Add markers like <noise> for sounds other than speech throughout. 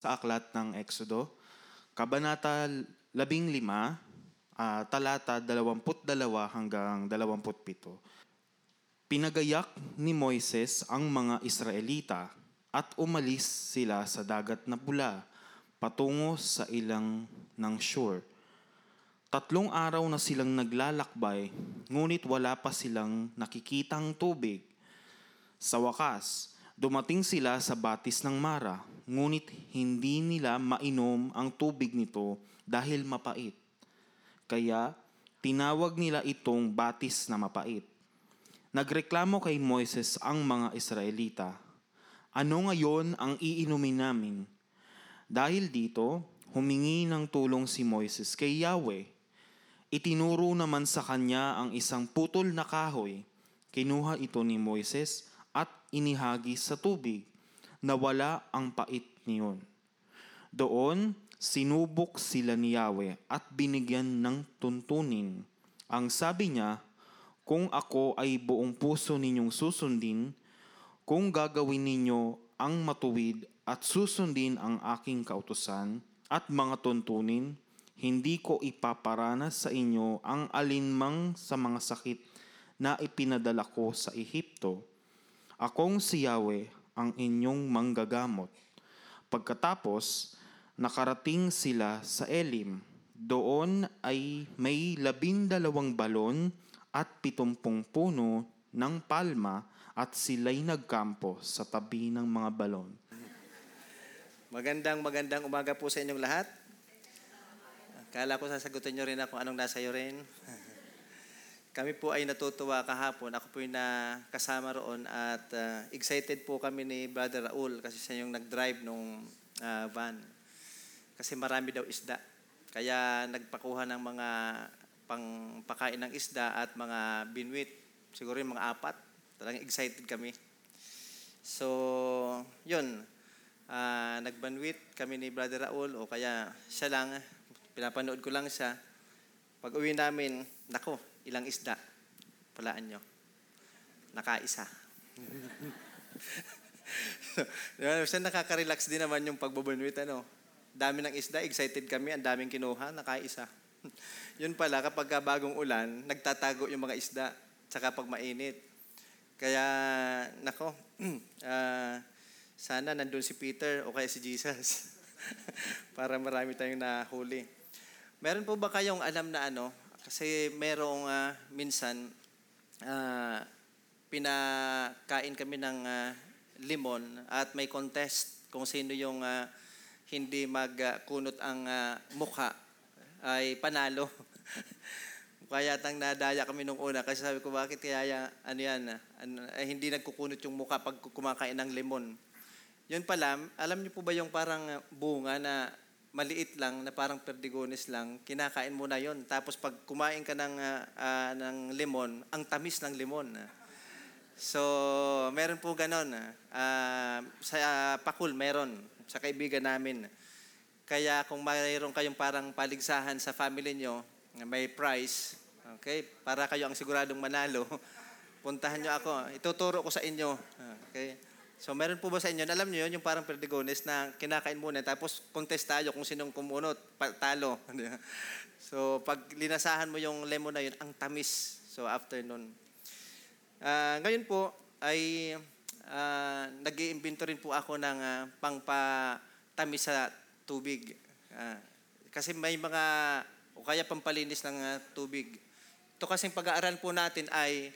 sa aklat ng Exodo, Kabanata 15, ah, talata 22 hanggang 27. Pinagayak ni Moises ang mga Israelita at umalis sila sa dagat na pula patungo sa ilang ng Shur. Tatlong araw na silang naglalakbay, ngunit wala pa silang nakikitang tubig. Sa wakas, dumating sila sa batis ng Mara, ngunit hindi nila mainom ang tubig nito dahil mapait. Kaya tinawag nila itong batis na mapait. Nagreklamo kay Moises ang mga Israelita, Ano ngayon ang iinumin namin? Dahil dito, humingi ng tulong si Moises kay Yahweh. Itinuro naman sa kanya ang isang putol na kahoy. Kinuha ito ni Moises at inihagis sa tubig. Nawala ang pait niyon. Doon, sinubok sila ni Yahweh at binigyan ng tuntunin. Ang sabi niya, kung ako ay buong puso ninyong susundin, kung gagawin ninyo ang matuwid at susundin ang aking kautusan at mga tuntunin, hindi ko ipaparanas sa inyo ang alinmang sa mga sakit na ipinadala ko sa Ehipto. Akong si Yahweh ang inyong manggagamot. Pagkatapos, nakarating sila sa Elim. Doon ay may labindalawang balon at pitumpong puno ng palma at sila'y nagkampo sa tabi ng mga balon. Magandang magandang umaga po sa inyong lahat. Kala ko sasagutin nyo rin ako anong nasa iyo rin. <laughs> kami po ay natutuwa kahapon. Ako po yung kasama roon at uh, excited po kami ni Brother Raul kasi siya yung nag-drive nung uh, van. Kasi marami daw isda. Kaya nagpakuha ng mga pangpakain ng isda at mga binwit. Siguro yung mga apat. Talagang excited kami. So, yun. Uh, nagbanwit kami ni Brother Raul o kaya siya lang Pinapanood ko lang siya. Pag uwi namin, nako, ilang isda. Palaan nyo. Nakaisa. so, nakaka-relax din naman yung pagbubunwit. Ano? Dami ng isda, excited kami, ang daming kinuha, nakaisa. <laughs> Yun pala, kapag bagong ulan, nagtatago yung mga isda, tsaka pag mainit. Kaya, nako, uh, <clears throat> sana nandun si Peter o kaya si Jesus <laughs> para marami tayong nahuli. Meron po ba kayong alam na ano? Kasi merong uh, minsan uh, pinakain kami ng uh, limon at may contest kung sino yung uh, hindi magkunot uh, ang uh, mukha ay panalo. <laughs> kaya tang nadaya kami nung una kasi sabi ko bakit kaya ano yan ano, eh, hindi nagkukunot yung mukha pag kumakain ng lemon. Yun pala, alam niyo po ba yung parang bunga na maliit lang na parang perdigones lang, kinakain mo na yon. Tapos pag kumain ka ng, uh, uh, ng lemon, ang tamis ng lemon. So, meron po ganon. Uh, sa uh, Pakul, meron. Sa kaibigan namin. Kaya kung mayroon kayong parang paligsahan sa family nyo, may prize, okay, para kayo ang siguradong manalo, <laughs> puntahan nyo ako. Ituturo ko sa inyo. Okay. So meron po ba sa inyo, alam niyo yun, yung parang perdigones na kinakain muna, tapos contest tayo kung sinong kumunot, talo. <laughs> so pag linasahan mo yung lemon na yun, ang tamis. So after nun. Uh, ngayon po, ay uh, nag iimbento rin po ako ng uh, pangpatamis sa tubig. Uh, kasi may mga, o kaya pampalinis ng uh, tubig. Ito kasing pag-aaral po natin ay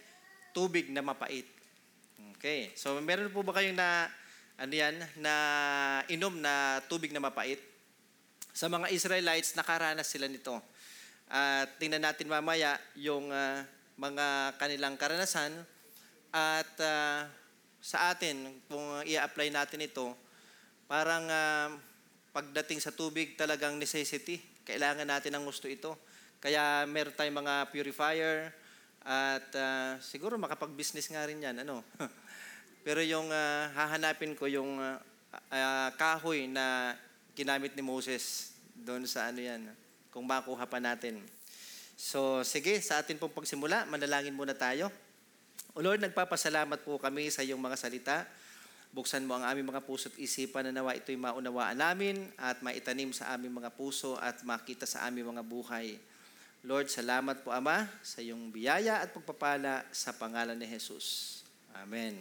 tubig na mapait. Okay. So, meron po ba kayong na, ano yan, na inom na tubig na mapait? Sa mga Israelites, nakaranas sila nito. At tingnan natin mamaya yung uh, mga kanilang karanasan. At uh, sa atin, kung i-apply natin ito, parang uh, pagdating sa tubig talagang necessity. Kailangan natin ng gusto ito. Kaya meron tayong mga purifier, at uh, siguro makapag-business nga rin yan. Ano? <laughs> Pero yung uh, hahanapin ko yung uh, uh, kahoy na ginamit ni Moses doon sa ano yan, kung makuha pa natin. So, sige, sa atin pong pagsimula, manalangin muna tayo. O Lord, nagpapasalamat po kami sa iyong mga salita. Buksan mo ang aming mga puso at isipan na nawa ito'y maunawaan namin at maitanim sa aming mga puso at makita sa aming mga buhay. Lord, salamat po Ama sa iyong biyaya at pagpapala sa pangalan ni Jesus. Amen.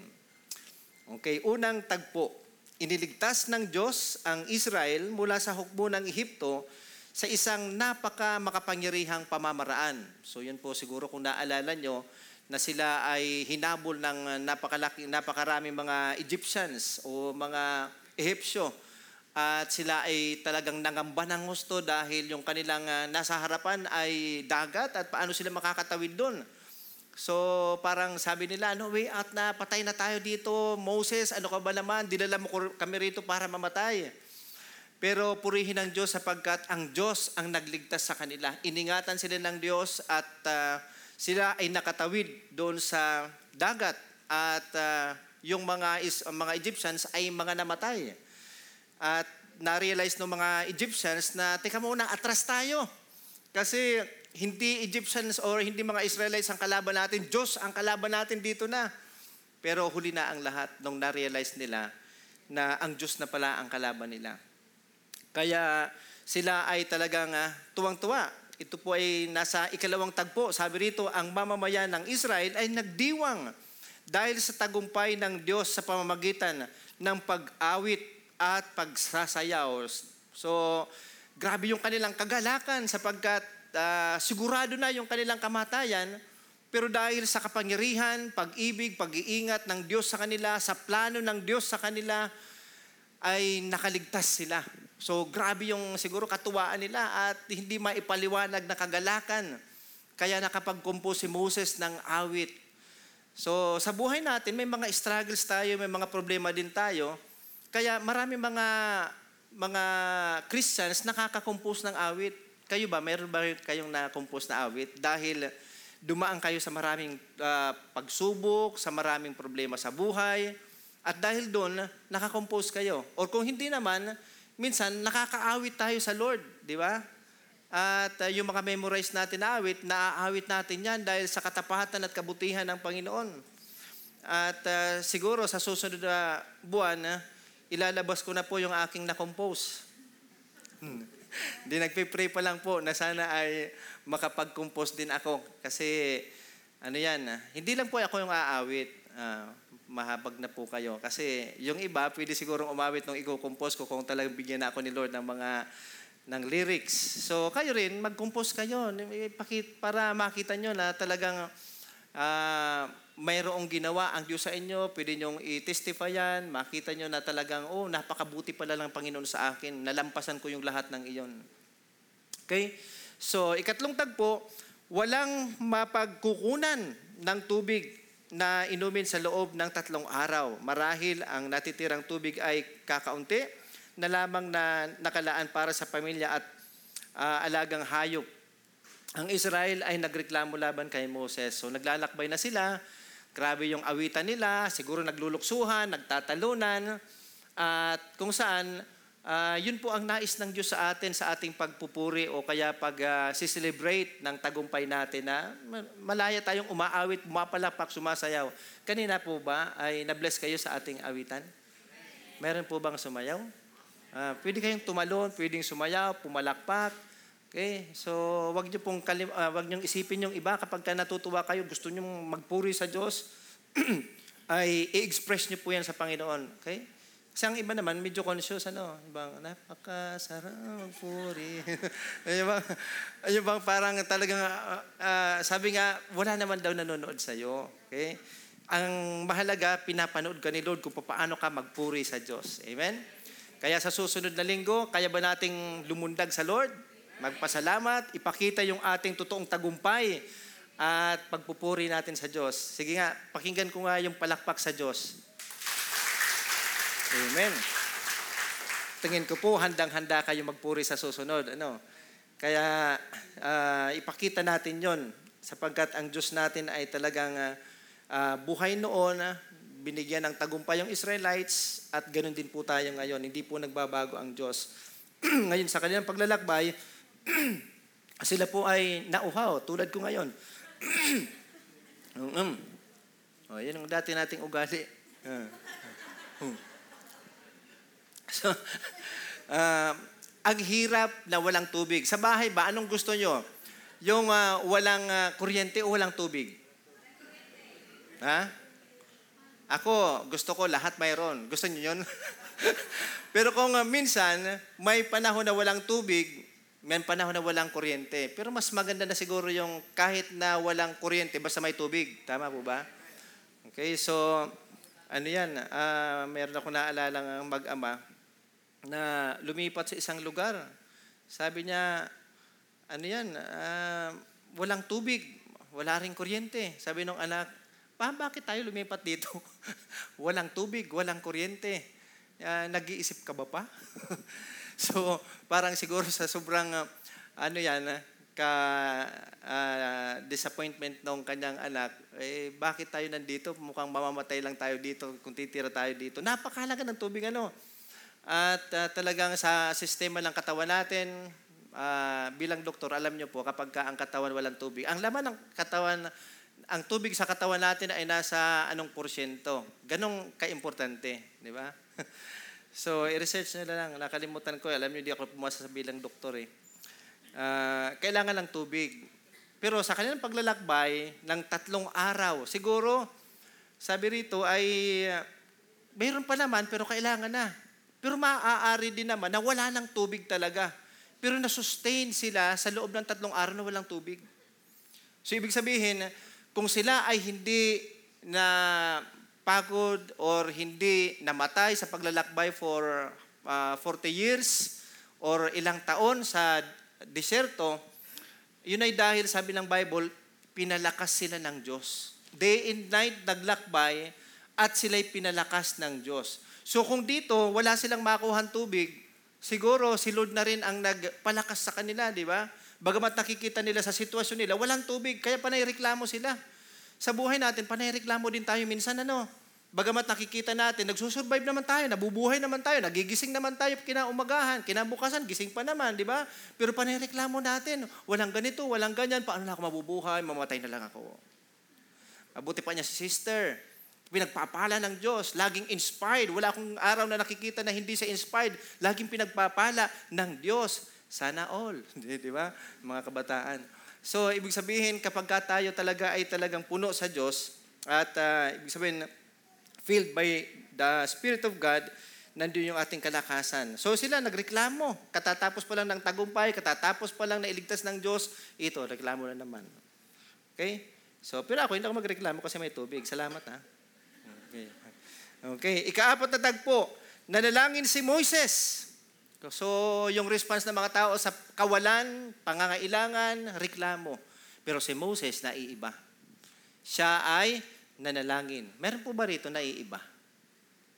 Okay, unang tagpo. Iniligtas ng Diyos ang Israel mula sa hukbo ng Ehipto sa isang napaka makapangyarihang pamamaraan. So yun po siguro kung naalala nyo na sila ay hinabol ng napakalaki, napakaraming mga Egyptians o mga Ehipsyo. At sila ay talagang nangamba ng gusto dahil yung kanilang ah, nasa harapan ay dagat at paano sila makakatawid doon. So parang sabi nila, no way out na, patay na tayo dito. Moses, ano ka ba naman? Dinala mo kami rito para mamatay. Pero purihin ang Diyos sapagkat ang Diyos ang nagligtas sa kanila. Iningatan sila ng Diyos at ah, sila ay nakatawid doon sa dagat. At ah, yung mga, is, mga Egyptians ay mga namatay. At na-realize ng mga Egyptians na, teka muna, atras tayo. Kasi hindi Egyptians or hindi mga Israelites ang kalaban natin, Diyos ang kalaban natin dito na. Pero huli na ang lahat nung na-realize nila na ang Diyos na pala ang kalaban nila. Kaya sila ay talagang ah, tuwang-tuwa. Ito po ay nasa ikalawang tagpo. Sabi rito, ang mamamayan ng Israel ay nagdiwang dahil sa tagumpay ng Diyos sa pamamagitan ng pag-awit at pagsasayaw. So, grabe yung kanilang kagalakan sapagkat ah, sigurado na yung kanilang kamatayan pero dahil sa kapangyarihan, pag-ibig, pag-iingat ng Diyos sa kanila, sa plano ng Diyos sa kanila, ay nakaligtas sila. So grabe yung siguro katuwaan nila at hindi maipaliwanag na kagalakan. Kaya nakapag-compose si Moses ng awit. So sa buhay natin, may mga struggles tayo, may mga problema din tayo. Kaya marami mga mga Christians nakaka-compose ng awit. Kayo ba, meron ba kayong na-compose na awit? Dahil dumaan kayo sa maraming ah, pagsubok, sa maraming problema sa buhay, at dahil doon, nakakompose kayo. Or kung hindi naman, minsan nakakaawit tayo sa Lord, di ba? At uh, yung mga memorize natin na awit, naaawit natin yan dahil sa katapatan at kabutihan ng Panginoon. At uh, siguro sa susunod na buwan, uh, ilalabas ko na po yung aking na-compose. Hmm. Hindi nagpe-pray pa lang po na sana ay makapag-compose din ako. Kasi ano yan, ah, hindi lang po ako yung aawit. Ah, mahabag na po kayo. Kasi yung iba, pwede siguro umawit nung i-compose ko kung talagang bigyan na ako ni Lord ng mga ng lyrics. So kayo rin, mag-compose kayo para makita nyo na talagang ah, mayroong ginawa ang Diyos sa inyo. Pwede nyong i-testify yan. Makita nyo na talagang, oh, napakabuti pala ng Panginoon sa akin. Nalampasan ko yung lahat ng iyon. Okay? So, ikatlong tagpo, walang mapagkukunan ng tubig na inumin sa loob ng tatlong araw. Marahil ang natitirang tubig ay kakaunti na lamang na nakalaan para sa pamilya at ah, alagang hayop. Ang Israel ay nagreklamo laban kay Moses. So naglalakbay na sila, grabe yung awitan nila, siguro nagluluksuhan, nagtatalunan, at kung saan, ah, yun po ang nais ng Diyos sa atin sa ating pagpupuri o kaya pag ah, celebrate ng tagumpay natin na ma- malaya tayong umaawit, pumapalapak, sumasayaw. Kanina po ba ay na-bless kayo sa ating awitan? Meron po bang sumayaw? Ah, pwede kayong tumalon, pwedeng sumayaw, pumalakpak. Okay? So, wag niyo pong kalim, ah, wag niyo isipin yung iba kapag ka natutuwa kayo, gusto niyo magpuri sa Diyos, <clears throat> ay i-express niyo po yan sa Panginoon. Okay? Kasi ang iba naman, medyo conscious, ano, ibang, napakasarap magpuri. <laughs> yung bang, yung bang parang talagang, ah, ah, sabi nga, wala naman daw nanonood sa'yo. Okay? Ang mahalaga, pinapanood ka ni Lord kung paano ka magpuri sa Diyos. Amen? Kaya sa susunod na linggo, kaya ba nating lumundag sa Lord? Magpasalamat, ipakita yung ating totoong tagumpay at pagpupuri natin sa Diyos. Sige nga, pakinggan ko nga yung palakpak sa Diyos. Amen. Tingin ko po, handang-handa kayo magpuri sa susunod. Ano? Kaya ah, ipakita natin yon sapagkat ang Diyos natin ay talagang ah, buhay noon, ah, binigyan ng tagumpay yung Israelites at ganoon din po tayo ngayon. Hindi po nagbabago ang Diyos. <clears throat> ngayon sa kanilang paglalakbay, <clears throat> sila po ay nauhaw, tulad ko ngayon. um, <clears throat> oh, yan ang dati nating ugali. Ah. <laughs> So, <laughs> ah, ang hirap na walang tubig. Sa bahay ba, anong gusto nyo? Yung ah, walang ah, kuryente o walang tubig? Ha? Ako, gusto ko lahat mayroon. Gusto nyo yun? <laughs> Pero kung ah, minsan, may panahon na walang tubig, may panahon na walang kuryente. Pero mas maganda na siguro yung kahit na walang kuryente, basta may tubig. Tama po ba? Okay, so ano yan, ah, meron ako naalala ng mag-ama na lumipat sa isang lugar. Sabi niya, ano yan, ah, walang tubig, wala rin kuryente. Sabi ng anak, pa, bakit tayo lumipat dito? <laughs> walang tubig, walang kuryente. Ah, nag-iisip ka ba pa? <laughs> <laughs> so, parang siguro sa sobrang, ah, ano yan, ah, ka ah, disappointment ng kanyang anak, eh bakit tayo nandito? Mukhang mamamatay lang tayo dito kung titira tayo dito. Napakahalaga ng tubig ano. At ah, talagang sa sistema ng katawan natin, ah, bilang doktor, alam niyo po, kapag ka ang katawan walang tubig, ang laman ng katawan, ang tubig sa katawan natin ay nasa anong porsyento. Ganong kaimportante, di ba? <laughs> so, i-research nila lang. Nakalimutan ko. Alam niyo, di ako pumasa sa bilang doktor eh. Ah, kailangan ng tubig. Pero sa kanilang paglalakbay ng tatlong araw, siguro, sabi rito ay, mayroon pa naman, pero kailangan na. Pero maaari din naman na wala ng tubig talaga. Pero na-sustain sila sa loob ng tatlong araw na walang tubig. So, ibig sabihin, kung sila ay hindi na pagod or hindi namatay sa paglalakbay for ah, 40 years or ilang taon sa disyerto, yun ay dahil, sabi ng Bible, pinalakas sila ng Diyos. Day and night naglakbay at sila'y pinalakas ng Diyos. So kung dito, wala silang makuhan tubig, siguro si Lord na rin ang nagpalakas sa kanila, di ba? Bagamat nakikita nila sa sitwasyon nila, walang tubig, kaya panay reklamo sila. Sa buhay natin, panay reklamo din tayo minsan, ano? Bagamat nakikita natin, nagsusurvive naman tayo, nabubuhay naman tayo, nagigising naman tayo kinaumagahan, kinabukasan, gising pa naman, di ba? Pero panay reklamo natin, walang ganito, walang ganyan, paano na ako mabubuhay, mamatay na lang ako. Mabuti pa niya si sister, pinagpapala ng Diyos, laging inspired. Wala akong araw na nakikita na hindi siya inspired. Laging pinagpapala ng Diyos. Sana all. <laughs> Di ba? Mga kabataan. So, ibig sabihin, kapag ka tayo talaga ay talagang puno sa Diyos, at ah, ibig sabihin, filled by the Spirit of God, nandun yung ating kalakasan. So sila nagreklamo. Katatapos pa lang ng tagumpay, katatapos pa lang na iligtas ng Diyos, ito, reklamo na naman. Okay? So, pero ako hindi ako magreklamo kasi may tubig. Salamat ha. Okay. Okay. Ikaapat na tagpo, nanalangin si Moises. So, yung response ng mga tao sa kawalan, pangangailangan, reklamo. Pero si Moses naiiba. Siya ay nanalangin. Meron po ba rito naiiba?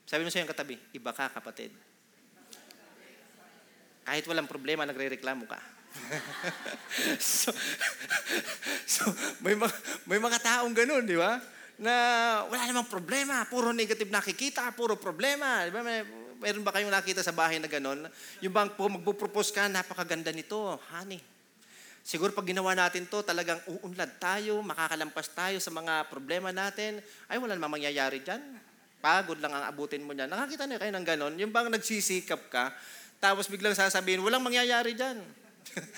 Sabi mo sa yung katabi, iba ka kapatid. Kahit walang problema, nagre-reklamo ka. <laughs> so, so may, mga, may mga taong ganun, di ba? Na wala namang problema, puro negative nakikita, puro problema. Di ba? Mayroon ba kayong nakita sa bahay na ganun? Yung bang po magpo-propose ka, napakaganda nito, honey. Siguro pag ginawa natin to, talagang uunlad tayo, makakalampas tayo sa mga problema natin. Ay, wala namang mangyayari dyan. Pagod lang ang abutin mo dyan. Nakakita na kayo ng ganon. Yung bang nagsisikap ka, tapos biglang sasabihin, walang mangyayari dyan.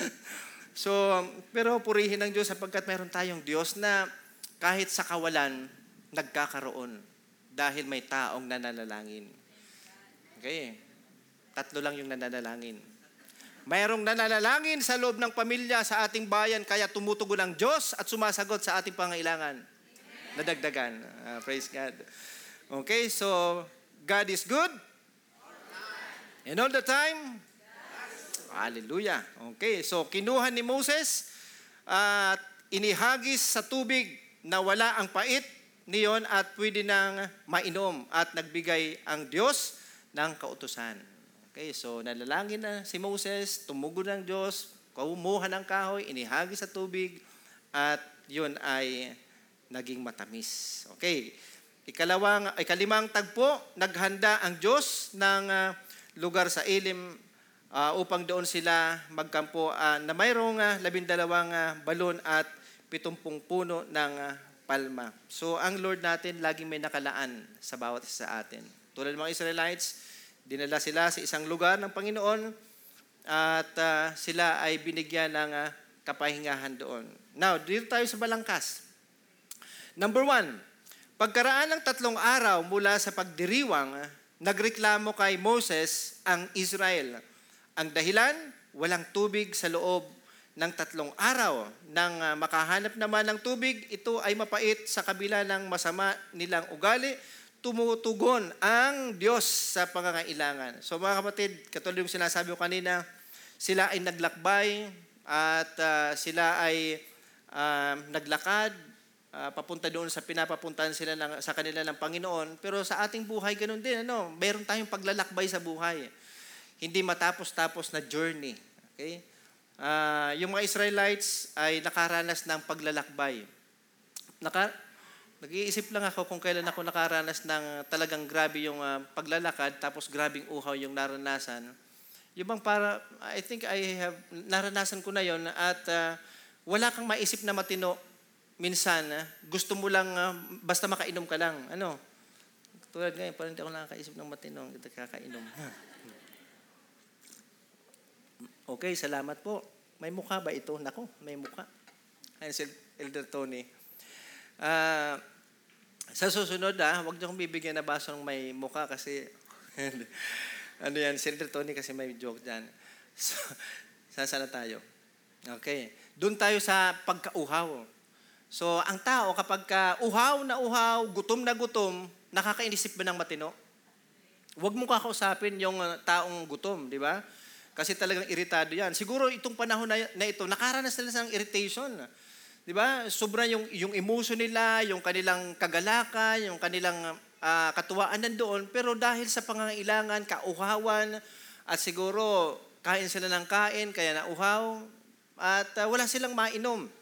<laughs> so, pero purihin ng Diyos sapagkat meron tayong Diyos na kahit sa kawalan, nagkakaroon dahil may taong nananalangin. Okay. Tatlo lang yung nananalangin. Mayroong nananalangin sa loob ng pamilya sa ating bayan, kaya tumutugon ang Diyos at sumasagot sa ating pangailangan. Nadagdagan. Ah, praise God. Okay, so God is good. And all the time? Hallelujah. Okay, so kinuha ni Moses at inihagis sa tubig na wala ang pait niyon at pwede nang mainom at nagbigay ang Diyos ng kautusan. Okay, so nalalangin na si Moses, tumugon ng Diyos, kumuha ng kahoy, inihagis sa tubig, at yun ay naging matamis. Okay, ikalawang, ikalimang tagpo, naghanda ang Diyos ng ah, lugar sa ilim ah, upang doon sila magkampo ah, na mayroong uh, labindalawang ah, balon at pitumpung puno ng ah, palma. So ang Lord natin laging may nakalaan sa bawat isa sa atin. Tulad ng mga Israelites, dinala sila sa isang lugar ng Panginoon at ah, sila ay binigyan ng ah, kapahingahan doon. Now, dito tayo sa balangkas. Number one, pagkaraan ng tatlong araw mula sa pagdiriwang, nagreklamo kay Moses ang Israel. Ang dahilan, walang tubig sa loob ng tatlong araw. Nang ah, makahanap naman ng tubig, ito ay mapait sa kabila ng masama nilang ugali, tumutugon ang Diyos sa pangangailangan. So mga kapatid, katulad yung sinasabi ko kanina, sila ay naglakbay at ah, sila ay ah, naglakad ah, papunta doon sa pinapapuntahan sila ng, sa kanila ng Panginoon. Pero sa ating buhay, ganun din. Ano? Meron tayong paglalakbay sa buhay. Hindi matapos-tapos na journey. Okay? Ah, yung mga Israelites ay nakaranas ng paglalakbay. Naka, nag-iisip lang ako kung kailan ako nakaranas ng talagang grabe yung ah, paglalakad tapos grabing uhaw yung naranasan. Yung bang para, I think I have, naranasan ko na yon at ah, wala kang maisip na matino minsan, ah, gusto mo lang, ah, basta makainom ka lang. Ano? Tulad ngayon, parang hindi ako nakakaisip ng matino, hindi kakainom. Okay, salamat po. May mukha ba ito? Nako, may mukha. Ayun si Elder Tony. Ah, sa susunod, ah, huwag niyo akong bibigyan na baso ng may mukha kasi, <laughs> ano yan, Elder Tony kasi may joke dyan. <laughs> So, saan na tayo? Okay. Doon tayo sa pagkauhaw. So, ang tao kapag ka uhaw na uhaw, gutom na gutom, nakakainisip ba ng matino? Huwag mo kakausapin yung uh, taong gutom, di ba? Kasi talagang iritado yan. Siguro itong panahon na, na ito, nakaranas sila ng irritation. Di ba? Sobra yung, yung emotion nila, yung kanilang kagalakan, yung kanilang ah, katuwaan nandoon. Pero dahil sa pangangailangan, kauhawan, at siguro kain sila ng kain, kaya nauhaw, at ah, wala silang mainom.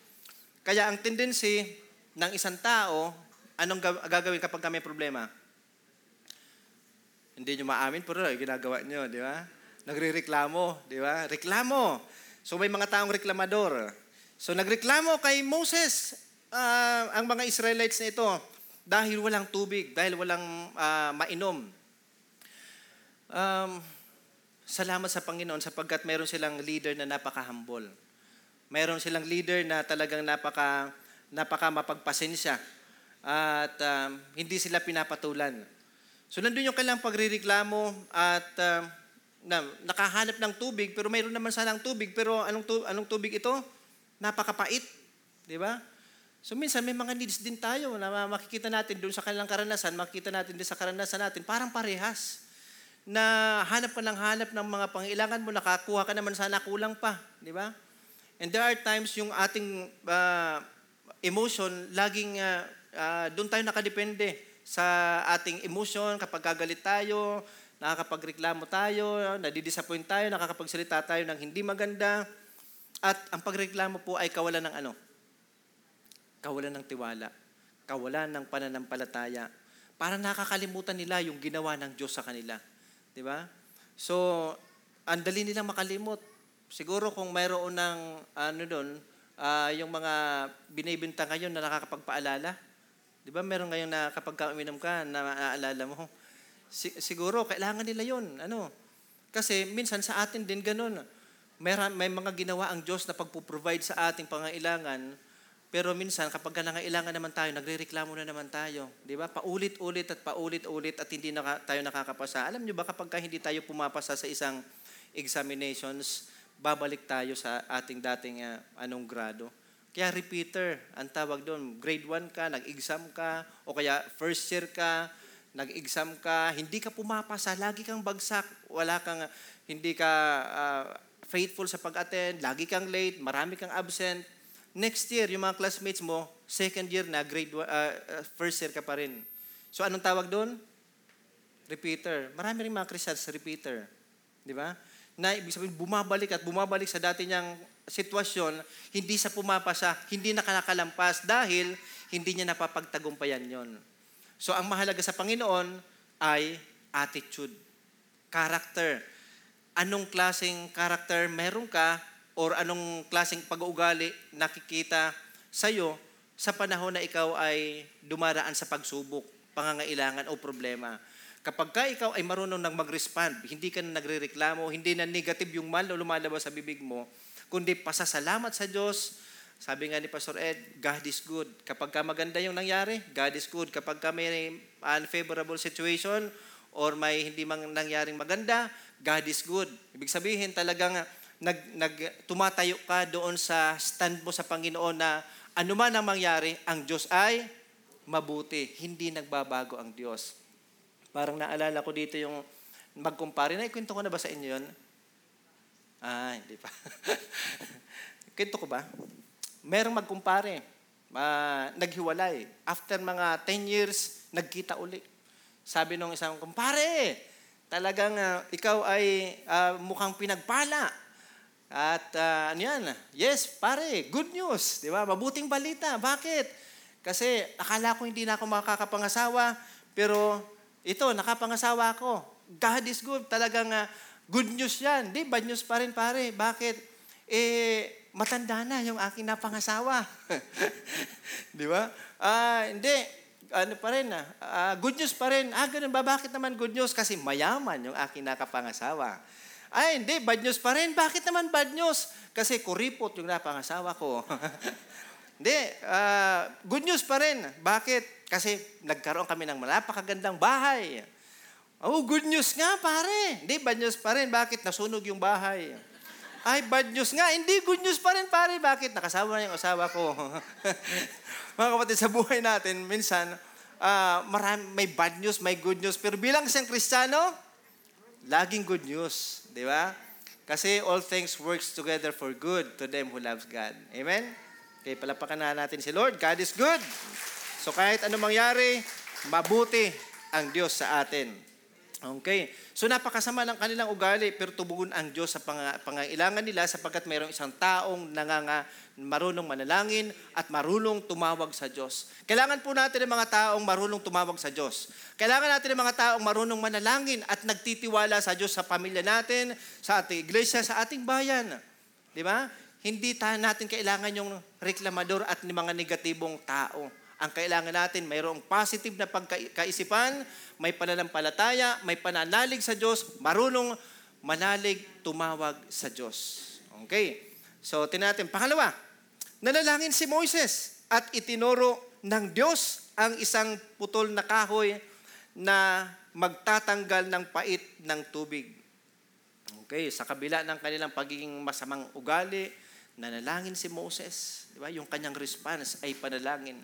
Kaya ang tendency ng isang tao, anong ga- gagawin kapag may problema? Hindi nyo maamin, pero ginagawa nyo, di ba? Nagre-reklamo, di ba? Reklamo. So may mga taong reklamador. So nagreklamo kay Moses ah, ang mga Israelites na ito dahil walang tubig, dahil walang ah, mainom. Um, salamat sa Panginoon sapagkat meron silang leader na napaka-humble. Meron silang leader na talagang napaka napaka mapagpasensya at um, hindi sila pinapatulan. So nandun yung kailang pagrireklamo at um, na, nakahanap ng tubig pero mayroon naman sanang tubig pero anong tu- anong tubig ito? Napakapait, di ba? So minsan may mga needs din tayo na makikita natin doon sa kanilang karanasan, makikita natin din sa karanasan natin, parang parehas. Na hanap ka ng hanap ng mga pangailangan mo, nakakuha ka naman sana kulang pa, di ba? And there are times yung ating ah, emotion, laging ah, ah, doon tayo nakadepende sa ating emotion, kapag kagalit tayo, nakakapagreklamo tayo, nadidisappoint tayo, nakakapagsalita tayo ng hindi maganda. At ang pagreklamo po ay kawalan ng ano? Kawalan ng tiwala. Kawalan ng pananampalataya. Para nakakalimutan nila yung ginawa ng Diyos sa kanila. Di ba? So, ang dali nilang makalimot. Siguro kung mayroon ng ano doon, ah, yung mga binibinta ngayon na nakakapagpaalala. Di ba meron ngayon na kapag ka uminom ka, na maaalala mo. Si- siguro, kailangan nila yon Ano? Kasi minsan sa atin din ganun. May, may mga ginawa ang Diyos na pagpo-provide sa ating pangailangan, pero minsan kapag ka nangailangan naman tayo, nagrereklamo na naman tayo. Di ba? Paulit-ulit at paulit-ulit at hindi naka, tayo nakakapasa. Alam nyo ba kapag ka hindi tayo pumapasa sa isang examinations, babalik tayo sa ating dating ah, anong grado. Kaya repeater, ang tawag doon. Grade 1 ka, nag-exam ka, o kaya first year ka, nag-exam ka, hindi ka pumapasa, lagi kang bagsak, wala kang, hindi ka ah, faithful sa pag-attend, lagi kang late, marami kang absent. Next year, yung mga classmates mo, second year na, grade ah, first year ka pa rin. So anong tawag doon? Repeater. Marami rin mga Christians, repeater. Di ba? Na ibig sabihin, bumabalik at bumabalik sa dati niyang sitwasyon, hindi sa pumapasa, hindi nakakalampas dahil hindi niya napapagtagumpayan yon. So ang mahalaga sa Panginoon ay attitude, character. Anong klaseng character meron ka or anong klaseng pag-uugali nakikita sa'yo sa panahon na ikaw ay dumaraan sa pagsubok, pangangailangan o problema. Kapag ka ikaw ay marunong nang mag-respond, hindi ka na nagre-reklamo, hindi na negative yung mal o lumalabas sa bibig mo, kundi pasasalamat sa Diyos. Sabi nga ni Pastor Ed, God is good. Kapag ka maganda yung nangyari, God is good. Kapag ka may unfavorable situation or may hindi mang nangyaring maganda, God is good. Ibig sabihin talagang nag, nag, tumatayo ka doon sa stand mo sa Panginoon na anuman ang mangyari, ang Diyos ay mabuti. Hindi nagbabago ang Diyos. Parang naalala ko dito yung magkumpare. Naikwento ko na ba sa inyo yun? Ah, hindi pa. <laughs> Kwento ko ba? Merong magkumpare. Uh, naghiwalay. After mga 10 years, nagkita uli. Sabi nung isang kumpare, talagang uh, ikaw ay uh, mukhang pinagpala. At uh, ano yan? Yes, pare, good news. Di ba? Mabuting balita. Bakit? Kasi akala ko hindi na ako makakapangasawa, pero ito, nakapangasawa ako. God is good. Talagang uh, good news yan. Di, bad news pa rin, pare. Bakit? Eh, matanda na yung aking napangasawa. <laughs> Di ba? Ah, hindi. Ano pa rin, ah, ah, good news pa rin. Ah, ganun ba? Bakit naman good news? Kasi mayaman yung aking nakapangasawa. Ay, hindi, bad news pa rin. Bakit naman bad news? Kasi kuripot yung napangasawa ko. <laughs> hindi, uh, good news pa rin. Bakit? Kasi nagkaroon kami ng napakagandang bahay. Oh, good news nga, pare. Hindi, bad news pa rin. Bakit? Nasunog yung bahay. Ay, bad news nga. Hindi, good news pa rin, pare. Bakit? Nakasawa na yung asawa ko. <laughs> Mga kapatid, sa buhay natin, minsan, uh, marami, may bad news, may good news. Pero bilang isang Kristiyano, laging good news. Di ba? Kasi all things works together for good to them who loves God. Amen? Okay, palapakan na natin si Lord. God is good. So kahit anong mangyari, mabuti ang Diyos sa atin. Okay. So napakasama ng kanilang ugali pero tubugon ang Diyos sa pang- pangailangan nila sapagkat mayroong isang taong nanganga, marunong manalangin at marunong tumawag sa Diyos. Kailangan po natin ng mga taong marunong tumawag sa Diyos. Kailangan natin ng mga taong marunong manalangin at nagtitiwala sa Diyos sa pamilya natin, sa ating iglesia, sa ating bayan. Di ba? Hindi ta natin kailangan yung reklamador at mga negatibong tao. Ang kailangan natin, mayroong positive na pagkaisipan, may pananampalataya, may pananalig sa Diyos, marunong manalig, tumawag sa Diyos. Okay. So, tinatin. Pangalawa, nanalangin si Moises at itinuro ng Diyos ang isang putol na kahoy na magtatanggal ng pait ng tubig. Okay, sa kabila ng kanilang pagiging masamang ugali, nanalangin si Moses. Di ba? Yung kanyang response ay panalangin.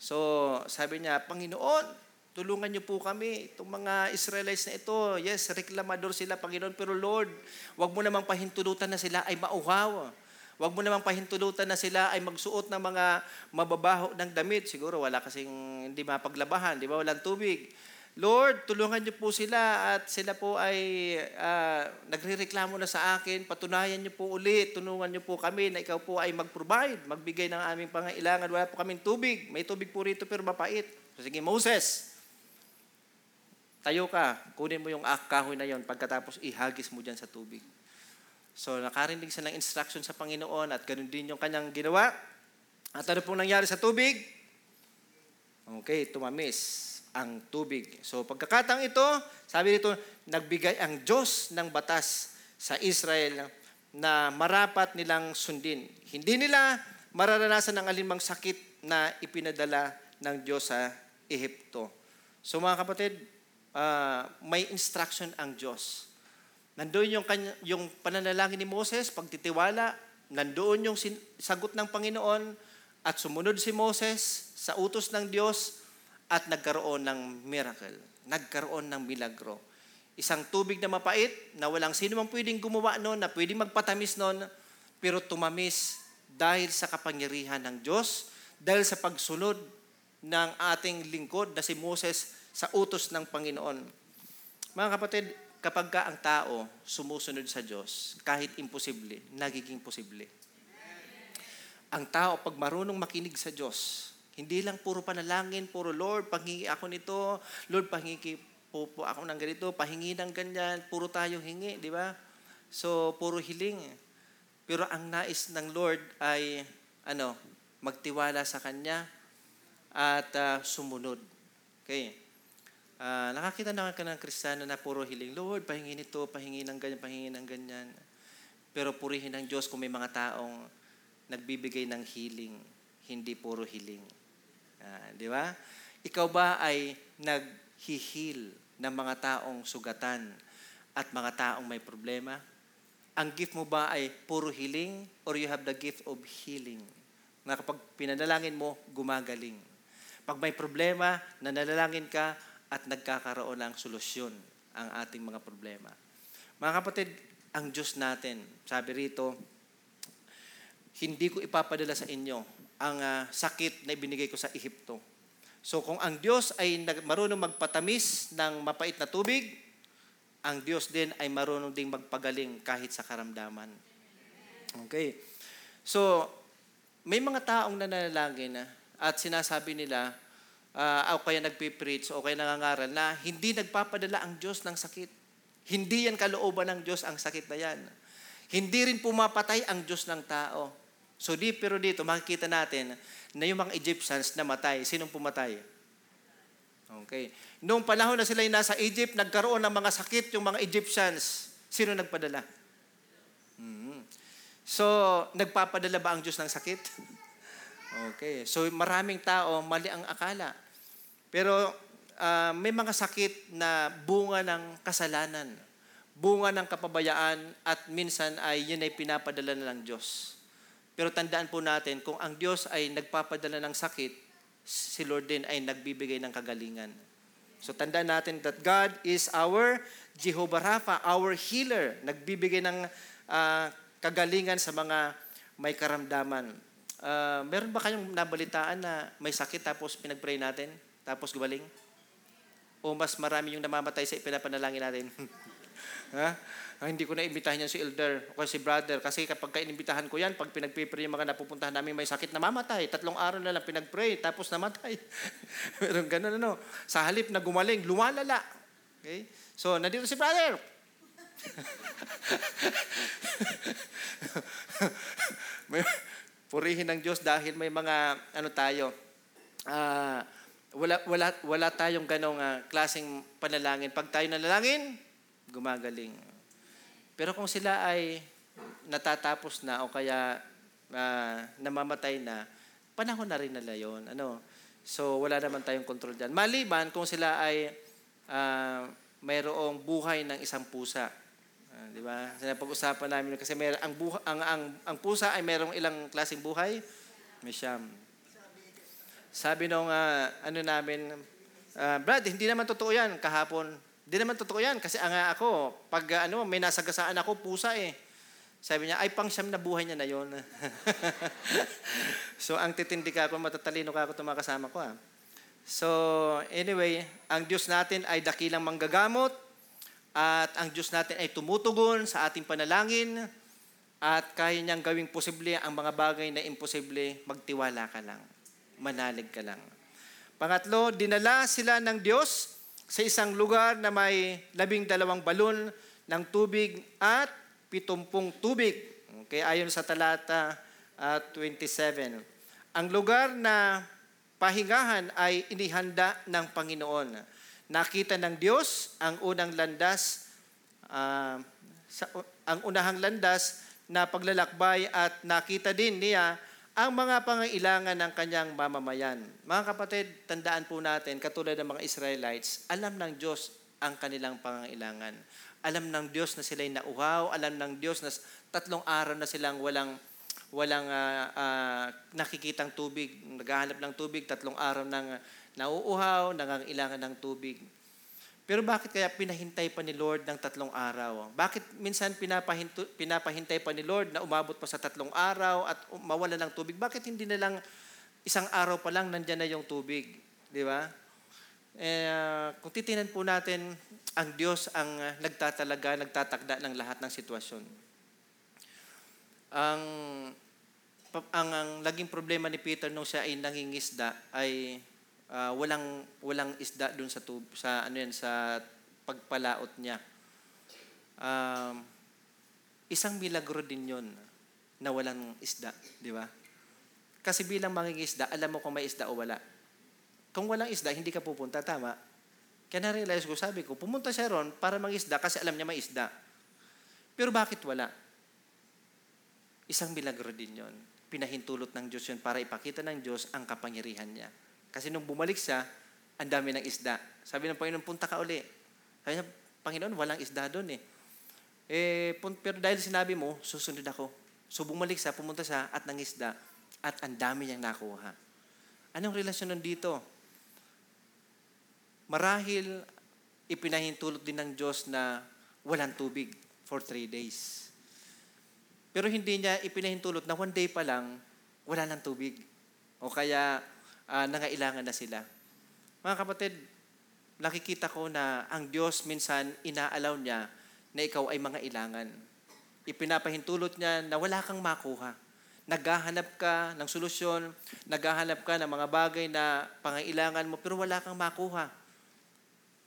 So, sabi niya, Panginoon, tulungan niyo po kami. Itong mga Israelites na ito, yes, reklamador sila, Panginoon, pero Lord, wag mo namang pahintulutan na sila ay mauhaw. Wag mo namang pahintulutan na sila ay magsuot ng mga mababaho ng damit. Siguro wala kasing hindi mapaglabahan, di ba? Walang tubig. Lord, tulungan niyo po sila at sila po ay uh, nagrereklamo na sa akin. Patunayan niyo po ulit, tulungan niyo po kami na ikaw po ay mag-provide, magbigay ng aming pangailangan. Wala po kaming tubig. May tubig po rito pero mapait. Sige, Moses, tayo ka, kunin mo yung kahoy na yon pagkatapos ihagis mo dyan sa tubig. So, nakarinig siya ng instruction sa Panginoon at ganun din yung kanyang ginawa. At ano pong nangyari sa tubig? Okay, tumamis ang tubig. So pagkakataong ito, sabi dito, nagbigay ang Diyos ng batas sa Israel na marapat nilang sundin. Hindi nila mararanasan ang alimang sakit na ipinadala ng Diyos sa Ehipto. So mga kapatid, uh, may instruction ang Diyos. Nandoon yung, kanya, yung pananalangin ni Moses, pagtitiwala, nandoon yung sin- sagot ng Panginoon at sumunod si Moses sa utos ng Diyos at nagkaroon ng miracle. Nagkaroon ng milagro. Isang tubig na mapait na walang sino mang pwedeng gumawa noon, na pwedeng magpatamis noon, pero tumamis dahil sa kapangyarihan ng Diyos, dahil sa pagsunod ng ating lingkod na si Moses sa utos ng Panginoon. Mga kapatid, kapag ka ang tao sumusunod sa Diyos, kahit imposible, nagiging posible. Ang tao, pag marunong makinig sa Diyos, hindi lang puro panalangin, puro Lord, panghingi ako nito, Lord, panghingi po, po ako ng ganito, pahingi ng ganyan, puro tayo hingi, di ba? So, puro hiling. Pero ang nais ng Lord ay, ano, magtiwala sa Kanya at uh, sumunod. Okay. Ah, nakakita naman ka ng kristyano na puro hiling, Lord, pahingi nito, pahingi ng ganyan, pahingi ng ganyan. Pero purihin ng Diyos kung may mga taong nagbibigay ng healing, hindi puro healing. Ah, di ba? Ikaw ba ay naghihil ng mga taong sugatan at mga taong may problema? Ang gift mo ba ay puro healing or you have the gift of healing? Na kapag pinanalangin mo, gumagaling. Pag may problema, nanalangin ka at nagkakaroon ng solusyon ang ating mga problema. Mga kapatid, ang Diyos natin, sabi rito, hindi ko ipapadala sa inyo ang ah, sakit na ibinigay ko sa Ehipto. So kung ang Diyos ay marunong magpatamis ng mapait na tubig, ang Diyos din ay marunong ding magpagaling kahit sa karamdaman. Okay. So, may mga taong nananalangin na at sinasabi nila, ah, o kaya nagpipreach, o kaya nangangaral na hindi nagpapadala ang Diyos ng sakit. Hindi yan kalooban ng Diyos ang sakit na yan. Hindi rin pumapatay ang Diyos ng tao. So di, pero dito makikita natin na yung mga Egyptians namatay. Sinong pumatay? Okay. Noong panahon na sila nasa Egypt, nagkaroon ng mga sakit yung mga Egyptians. Sino nagpadala? Mhm. So, nagpapadala ba ang Diyos ng sakit? Okay. So, maraming tao, mali ang akala. Pero, ah, may mga sakit na bunga ng kasalanan, bunga ng kapabayaan, at minsan ay yun ay pinapadala na ng Diyos. Pero tandaan po natin, kung ang Diyos ay nagpapadala ng sakit, si Lord din ay nagbibigay ng kagalingan. So tandaan natin that God is our Jehovah Rapha, our healer. Nagbibigay ng ah, kagalingan sa mga may karamdaman. Ah, meron ba kayong nabalitaan na may sakit tapos pinagpray natin, tapos gumaling? O mas marami yung namamatay sa ipinapanalangin natin? <laughs> ha? Ah, hindi ko na imbitahan yan si elder o si brother kasi kapag inimbitahan ko yan, pag pinagpipray yung mga napupuntahan namin may sakit, namamatay. Tatlong araw na lang pinagpray, tapos namatay. <laughs> Meron ganun ano. Sa halip na gumaling, lumalala. Okay? So, nandito si brother. <laughs> may, purihin ng Diyos dahil may mga ano tayo. Ah, wala wala wala tayong ganong ah, klaseng panalangin. Pag tayo nanalangin, gumagaling. Pero kung sila ay natatapos na o kaya ah, namamatay na, panahon na rin nila yun. Ano? So, wala naman tayong control dyan. Maliban kung sila ay ah, mayroong buhay ng isang pusa. Ah, di ba? Pag-usapan namin kasi may, ang, buha, ang, ang, ang pusa ay mayroong ilang klaseng buhay? May. Sabi nung ah, ano namin, ah, Brad, hindi naman totoo yan kahapon. Hindi naman totoo yan kasi ang ah, ako, pag ah, ano, may nasagasaan ako, pusa eh. Sabi niya, ay pang siyam na buhay niya na yon. <laughs> so ang titindi ka ako, matatalino ka ako itong mga kasama ko. Ah. So anyway, ang Diyos natin ay dakilang manggagamot at ang Diyos natin ay tumutugon sa ating panalangin at kaya niyang gawing posible ang mga bagay na imposible, magtiwala ka lang. Manalig ka lang. Pangatlo, dinala sila ng Diyos sa isang lugar na may labing dalawang balon ng tubig at pitumpung tubig. Okay, ayon sa talata ah, 27. Ang lugar na pahingahan ay inihanda ng Panginoon. Nakita ng Diyos ang unang landas, ah, sa, ang unahang landas na paglalakbay at nakita din niya ang mga pangailangan ng kanyang mamamayan. Mga kapatid, tandaan po natin, katulad ng mga Israelites, alam ng Diyos ang kanilang pangailangan. Alam ng Diyos na sila'y nauhaw, alam ng Diyos na tatlong araw na silang walang walang ah, ah, nakikitang tubig, naghahanap ng tubig, tatlong araw nang nauuhaw, nangangailangan ng tubig. Pero bakit kaya pinahintay pa ni Lord ng tatlong araw? Bakit minsan pinapahinto, pinapahintay pa ni Lord na umabot pa sa tatlong araw at mawala ng tubig? Bakit hindi na lang isang araw pa lang nandyan na yung tubig? Di ba? Eh, ah, kung titinan po natin, ang Diyos ang ah, nagtatalaga, nagtatakda ng lahat ng sitwasyon. Ang, ang, ang laging problema ni Peter nung siya ay nangingisda ay ah, walang walang isda doon sa tub, sa ano yan sa pagpalaot niya. Um, isang milagro din 'yon na walang isda, di ba? Kasi bilang mangingisda, alam mo kung may isda o wala. Kung walang isda, hindi ka pupunta, tama? Kaya na-realize ko, sabi ko, pumunta siya ron para mangisda kasi alam niya may isda. Pero bakit wala? Isang milagro din yon. Pinahintulot ng Diyos yun para ipakita ng Diyos ang kapangyarihan niya. Kasi nung bumalik siya, ang dami ng isda. Sabi ng Panginoon, punta ka uli. Sabi niya, Panginoon, walang isda doon eh. eh pero dahil sinabi mo, susunod ako. So bumalik siya, pumunta siya at nangisda at ang dami niyang nakuha. Anong relasyon nun dito? Marahil ipinahintulot din ng Diyos na walang tubig for three days. Pero hindi niya ipinahintulot na one day pa lang, wala ng tubig. O kaya ah, nangailangan na sila. Mga kapatid, nakikita ko na ang Diyos minsan inaalaw niya na ikaw ay mga ilangan. Ipinapahintulot niya na wala kang makuha. Naghahanap ka ng solusyon, naghahanap ka ng mga bagay na pangailangan mo, pero wala kang makuha.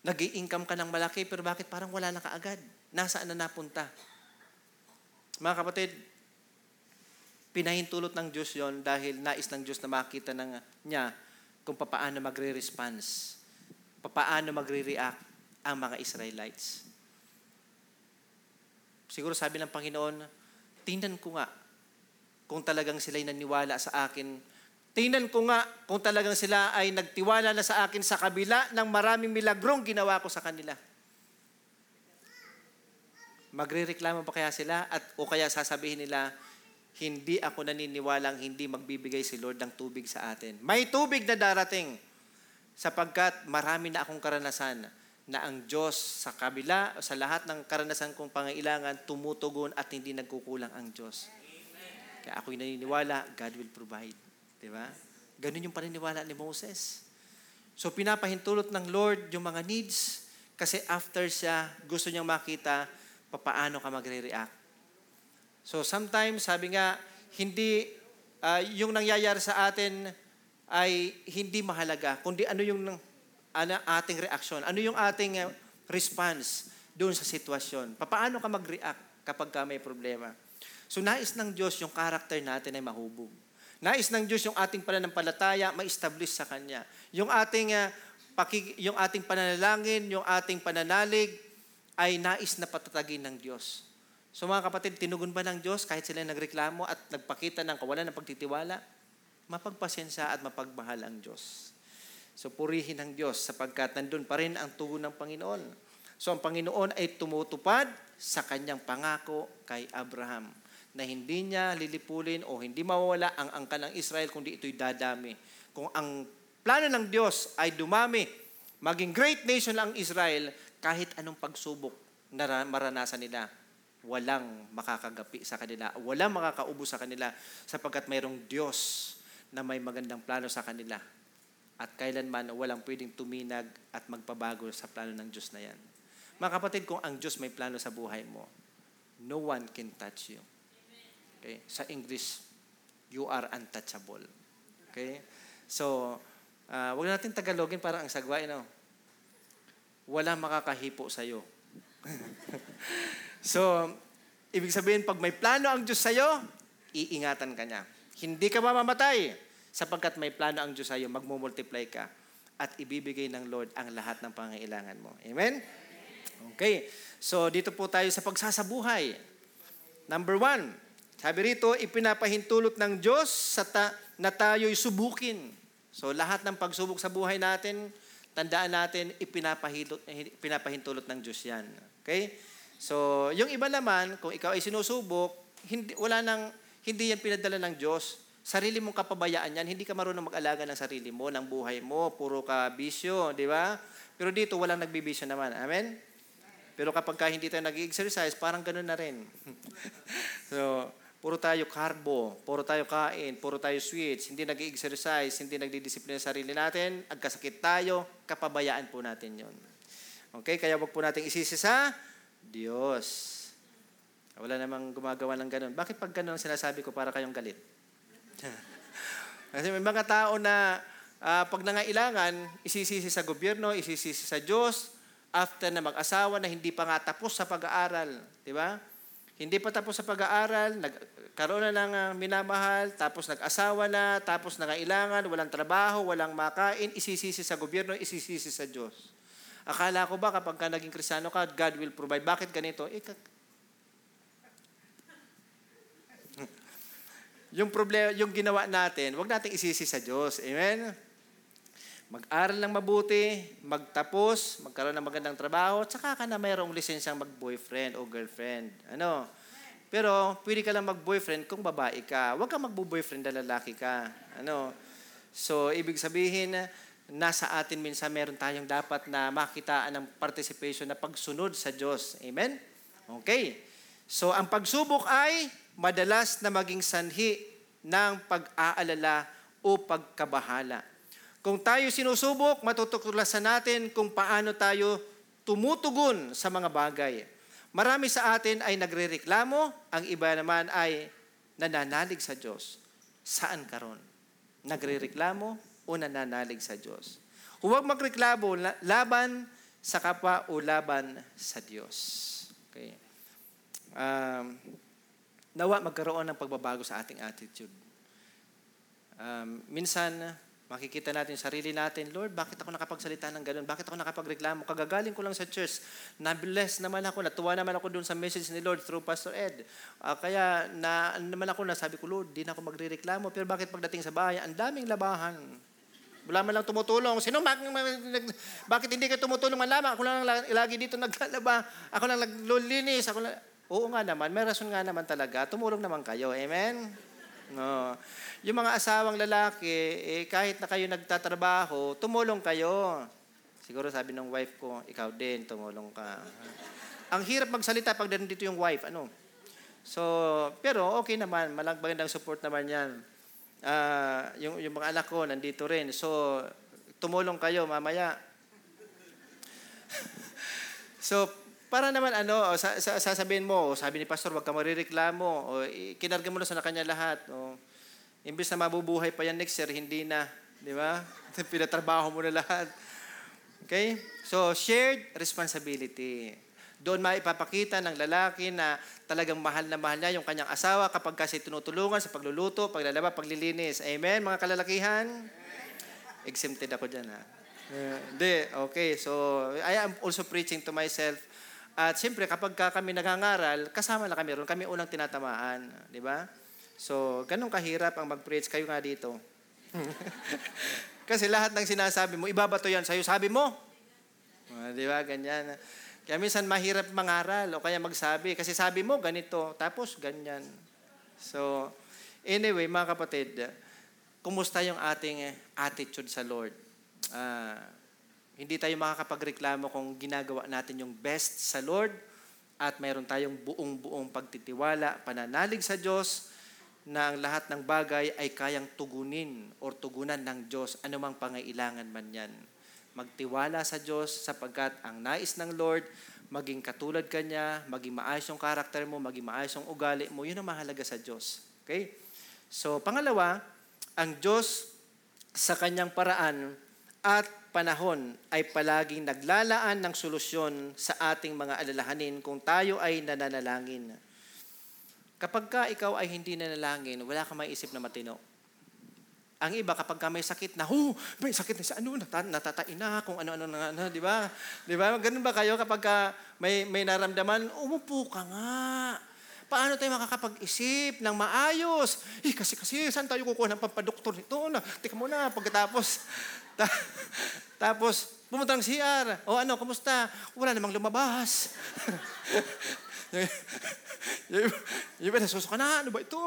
nag income ka ng malaki, pero bakit parang wala na kaagad? Nasaan na napunta? Mga kapatid, pinahintulot ng Diyos yon dahil nais ng Diyos na makita ng, niya kung papaano magre-response, papaano magre-react ang mga Israelites. Siguro sabi ng Panginoon, tingnan ko nga kung talagang sila'y naniwala sa akin. Tingnan ko nga kung talagang sila ay nagtiwala na sa akin sa kabila ng maraming milagrong ginawa ko sa kanila. Magrereklamo pa kaya sila at o kaya sasabihin nila, hindi ako naniniwalang hindi magbibigay si Lord ng tubig sa atin. May tubig na darating sapagkat marami na akong karanasan na ang Diyos sa kabila, sa lahat ng karanasan kong pangailangan, tumutugon at hindi nagkukulang ang Diyos. Kaya ako'y naniniwala, God will provide. Di ba? Ganun yung paniniwala ni Moses. So pinapahintulot ng Lord yung mga needs kasi after siya, gusto niyang makita papaano ka magre-react. So sometimes, sabi nga, hindi, ah, yung nangyayari sa atin ay hindi mahalaga, kundi ano yung ano, ating reaction, ano yung ating ah, response doon sa sitwasyon. Papaano ka mag-react kapag ka may problema. So nais ng Diyos yung character natin ay mahubog. Nais ng Diyos yung ating pananampalataya ma-establish sa Kanya. Yung ating, ah, pakig, yung ating pananalangin, yung ating pananalig, ay nais na patatagin ng Diyos. So mga kapatid, tinugon ba ng Diyos kahit sila nagreklamo at nagpakita ng kawalan ng pagtitiwala? Mapagpasensya at mapagmahal ang Diyos. So purihin ang Diyos sapagkat nandun pa rin ang tugon ng Panginoon. So ang Panginoon ay tumutupad sa kanyang pangako kay Abraham na hindi niya lilipulin o hindi mawawala ang angkan ng Israel kundi ito'y dadami. Kung ang plano ng Diyos ay dumami, maging great nation ang Israel, kahit anong pagsubok na maranasan nila, walang makakagapi sa kanila, walang makakaubo sa kanila sapagkat mayroong Diyos na may magandang plano sa kanila. At kailanman walang pwedeng tuminag at magpabago sa plano ng Diyos na yan. Mga kapatid, kung ang Diyos may plano sa buhay mo, no one can touch you. Okay? Sa English, you are untouchable. Okay? So, uh, wag natin Tagalogin para ang sagwa, you know? Wala makakahipo sa iyo. <laughs> so, ibig sabihin, pag may plano ang Diyos sa'yo, iingatan ka niya. Hindi ka mamamatay sapagkat may plano ang Diyos sa'yo, magmumultiply ka at ibibigay ng Lord ang lahat ng pangailangan mo. Amen? Okay. So, dito po tayo sa pagsasabuhay. Number one, sabi rito, ipinapahintulot ng Diyos sa ta- na tayo'y subukin. So, lahat ng pagsubok sa buhay natin, tandaan natin, ipinapahintulot, ipinapahintulot ng Diyos yan. Okay? So, yung iba naman, kung ikaw ay sinusubok, hindi, wala nang, hindi yan pinadala ng Diyos. Sarili mong kapabayaan yan. Hindi ka marunong mag-alaga ng sarili mo, ng buhay mo. Puro ka bisyo, di ba? Pero dito, walang nagbibisyo naman. Amen? Pero kapag ka hindi tayo nag-exercise, parang ganun na rin. <laughs> so, puro tayo carbo, puro tayo kain, puro tayo sweets, hindi nag-exercise, hindi nagdidisiplina sa sarili natin, agkasakit tayo, kapabayaan po natin yon. Okay, kaya wag po natin isisi sa Diyos. Wala namang gumagawa ng ganun. Bakit pag ganun sinasabi ko para kayong galit? <laughs> Kasi may mga tao na uh, pag nangailangan, isisisi sa gobyerno, isisisi sa Diyos, after na mag-asawa na hindi pa nga tapos sa pag-aaral. Di ba? Hindi pa tapos sa pag-aaral, nagkaroon na ng uh, minamahal, tapos nag-asawa na, tapos nangailangan, walang trabaho, walang makain, isisisi sa gobyerno, isisisi sa Diyos. Akala ko ba kapag ka naging kristyano ka, God will provide. Bakit ganito? Eh, ka- yung problema, yung ginawa natin, wag nating isisi sa Diyos. Amen? Mag-aral ng mabuti, magtapos, magkaroon ng magandang trabaho, tsaka ka na mayroong lisensyang mag-boyfriend o girlfriend. Ano? Pero pwede ka lang mag-boyfriend kung babae ka. Huwag kang mag-boyfriend na lalaki ka. Ano? So, ibig sabihin, nasa atin minsan meron tayong dapat na makitaan ng participation na pagsunod sa Diyos. Amen? Okay. So, ang pagsubok ay madalas na maging sanhi ng pag-aalala o pagkabahala. Kung tayo sinusubok, matutuklasan natin kung paano tayo tumutugon sa mga bagay. Marami sa atin ay nagrereklamo, ang iba naman ay nananalig sa Diyos. Saan ka ron? Nagrereklamo o nananalig sa Diyos? Huwag magreklamo la- laban sa kapwa o laban sa Diyos. Okay. Um, nawa magkaroon ng pagbabago sa ating attitude. Um, minsan, makikita natin sarili natin, Lord, bakit ako nakapagsalita ng ganun? Bakit ako nakapagreklamo? Kagagaling ko lang sa church. Nabless naman ako. Natuwa naman ako dun sa message ni Lord through Pastor Ed. Ah, kaya na, naman ako, nasabi ko, Lord, di na ako magrereklamo. Pero bakit pagdating sa bahay, ang daming labahan. Wala man lang tumutulong. Sino, bak- bakit hindi ka tumutulong man lamang? Ako lang la- lagi dito naglalaba. Ako lang naglilinis. Ako lang... Oo nga naman, may rason nga naman talaga. Tumulong naman kayo. Amen? No. Yung mga asawang lalaki, eh, kahit na kayo nagtatrabaho, tumulong kayo. Siguro sabi ng wife ko, ikaw din, tumulong ka. Ang hirap magsalita pag nandito yung wife, ano? So, pero okay naman, malang magandang support naman yan. Ah, yung, yung mga anak ko, nandito rin. So, tumulong kayo mamaya. <laughs> so, para naman ano, sa, sa, sasabihin mo, sabi ni pastor, wag ka marireklamo, o kinarga mo na sa kanya lahat, o imbes na mabubuhay pa yan next year, hindi na, di ba? <laughs> Pinatrabaho mo na lahat. Okay? So, shared responsibility. Doon maipapakita ng lalaki na talagang mahal na mahal niya yung kanyang asawa kapag kasi tinutulungan sa pagluluto, paglalaba, paglilinis. Amen, mga kalalakihan? Exempted ako dyan, ha? Eh, Hindi, okay. So, I am also preaching to myself. At siyempre, kapag ka kami nagangaral, kasama na kami ron. Kami unang tinatamaan. Di ba? So, ganun kahirap ang mag-preach. Kayo nga dito. <laughs> Kasi lahat ng sinasabi mo, ibabato yan sa'yo. Sabi mo. Ah, di ba? Ganyan. Kaya minsan mahirap mangaral o kaya magsabi. Kasi sabi mo, ganito. Tapos, ganyan. So, anyway, mga kapatid, kumusta yung ating eh, attitude sa Lord? Ah, hindi tayo makakapagreklamo kung ginagawa natin yung best sa Lord at mayroon tayong buong-buong pagtitiwala, pananalig sa Diyos na ang lahat ng bagay ay kayang tugunin or tugunan ng Diyos, anumang pangailangan man yan. Magtiwala sa Diyos sapagkat ang nais ng Lord, maging katulad ka niya, maging maayos yung karakter mo, maging maayos yung ugali mo, yun ang mahalaga sa Diyos. Okay? So, pangalawa, ang Diyos sa kanyang paraan at panahon ay palaging naglalaan ng solusyon sa ating mga alalahanin kung tayo ay nananalangin. Kapag ka ikaw ay hindi nanalangin, wala kang maiisip na matino. Ang iba, kapag ka may sakit na, oh, may sakit na sa ano, nata, natatain na, kung ano-ano na, na, di ba? Di ba? Ganun ba kayo kapag ka may, may naramdaman, umupo ka nga. Paano tayo makakapag-isip ng maayos? Eh, kasi, kasi, saan tayo kukuha ng pampadoktor nito? Na, tika muna, pagkatapos, <laughs> ta, tapos, pumunta ng CR. O ano, kumusta? Wala namang lumabas. <laughs> yung, yung iba, nasusuka na, ano ba ito?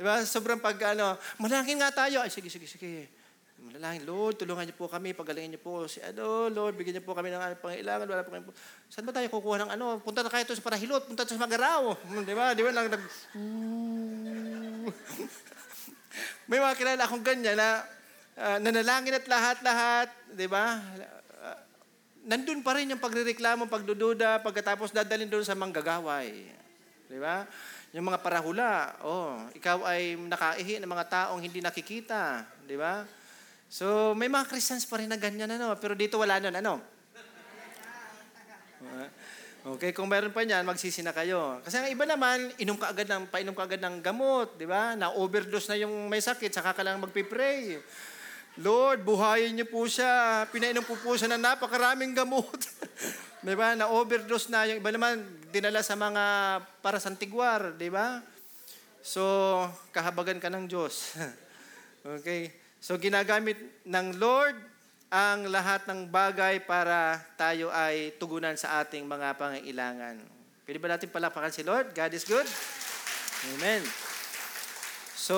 Di ba? Sobrang pag, ano, manalangin nga tayo. Ay, sige, sige, sige. Manalangin, Lord, tulungan niyo po kami, pagalingin niyo po si ano, Lord, bigyan niyo po kami ng ano, pangailangan, wala po kami po. Saan ba tayo kukuha ng ano? Punta na kayo to sa Parahilot, punta to sa Magaraw. Di ba? Di ba? Nag, nag, <laughs> May mga kilala akong ganyan na ah, nanalangin at lahat-lahat, di ba? Ah, nandun pa rin yung pagrereklamo, pagdududa, pagkatapos dadalhin doon sa manggagaway. Di ba? Yung mga parahula, oh, ikaw ay nakaihi ng mga taong hindi nakikita. Di ba? So, may mga Christians pa rin na ganyan, ano? Pero dito wala nun, ano? Okay, kung meron pa niyan, magsisi na kayo. Kasi ang iba naman, inom ka agad ng, painom ka agad ng gamot, di ba? Na-overdose na yung may sakit, saka ka lang magpipray. Lord, buhayin niyo po siya. Pinainom po po siya ng napakaraming gamot. <laughs> di ba? Na-overdose na. Yung iba naman, dinala sa mga para santigwar. Di ba? So, kahabagan ka ng Diyos. <laughs> okay? So, ginagamit ng Lord ang lahat ng bagay para tayo ay tugunan sa ating mga pangailangan. Pwede ba natin palapakan si Lord? God is good? Amen. So,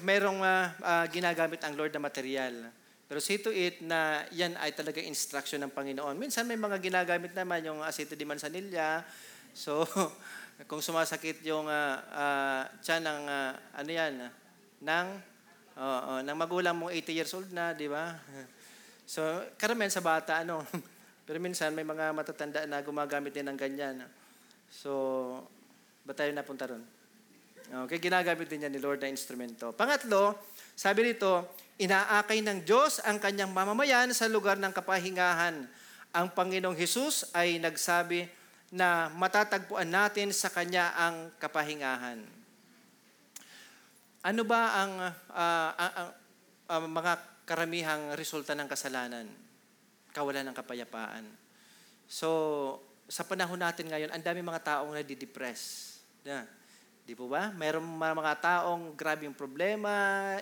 merong ah, ah, ginagamit ang Lord na material. Pero see to it na yan ay talaga instruction ng Panginoon. Minsan may mga ginagamit naman yung aceto di manzanilla. So, <laughs> kung sumasakit yung uh, tiyan ng, ah, ano yan, ng, oo, ng magulang mong 80 years old na, di ba? So, karamihan sa bata, ano. <laughs> Pero minsan may mga matatanda na gumagamit din ng ganyan. So, ba tayo napunta ron? Okay, ginagamit din niya ni Lord na instrumento. Pangatlo, sabi rito, inaakay ng Diyos ang kanyang mamamayan sa lugar ng kapahingahan. Ang Panginoong Hesus ay nagsabi na matatagpuan natin sa kanya ang kapahingahan. Ano ba ang, ah, ang- ang- ang mga karamihang resulta ng kasalanan? Kawalan ng kapayapaan. So, sa panahon natin ngayon, ang dami mga taong nadidepress. Yeah. Di po ba? Mayroong mga, mga taong grabe yung problema,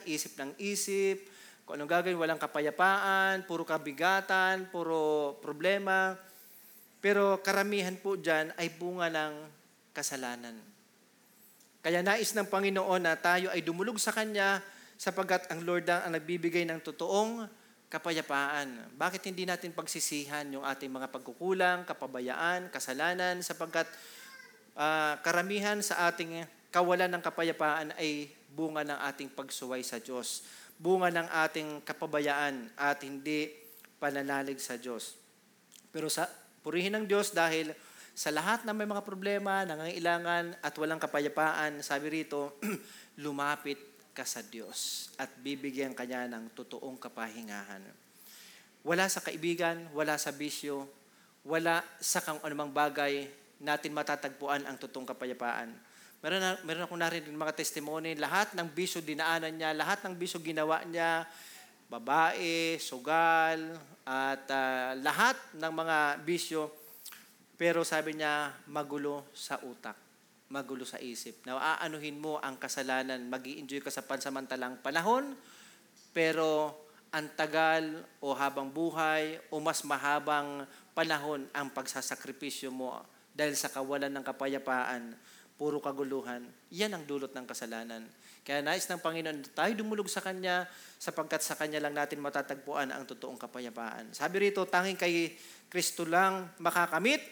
isip ng isip, kung anong gagawin, walang kapayapaan, puro kabigatan, puro problema. Pero karamihan po dyan ay bunga ng kasalanan. Kaya nais ng Panginoon na tayo ay dumulog sa Kanya sapagkat ang Lord ang nagbibigay ng totoong kapayapaan. Bakit hindi natin pagsisihan yung ating mga pagkukulang, kapabayaan, kasalanan, sapagkat ah, karamihan sa ating kawalan ng kapayapaan ay bunga ng ating pagsuway sa Diyos. Bunga ng ating kapabayaan at hindi pananalig sa Diyos. Pero sa purihin ng Diyos dahil sa lahat ng may mga problema, nangangailangan at walang kapayapaan, sabi rito, <clears throat> lumapit ka sa Diyos at bibigyan ka niya ng totoong kapahingahan. Wala sa kaibigan, wala sa bisyo, wala sa kang anumang bagay natin matatagpuan ang totoong kapayapaan. Meron, na, meron akong narinig mga testimony, lahat ng bisyo dinaanan niya, lahat ng bisyo ginawa niya, babae, sugal, at ah, lahat ng mga bisyo, pero sabi niya, magulo sa utak, magulo sa isip. Na aanuhin mo ang kasalanan, mag enjoy ka sa pansamantalang panahon, pero ang tagal o habang buhay o mas mahabang panahon ang pagsasakripisyo mo dahil sa kawalan ng kapayapaan, puro kaguluhan, yan ang dulot ng kasalanan. Kaya nais ng Panginoon tayo dumulog sa Kanya sapagkat sa Kanya lang natin matatagpuan ang totoong kapayapaan. Sabi rito, tanging kay Kristo lang makakamit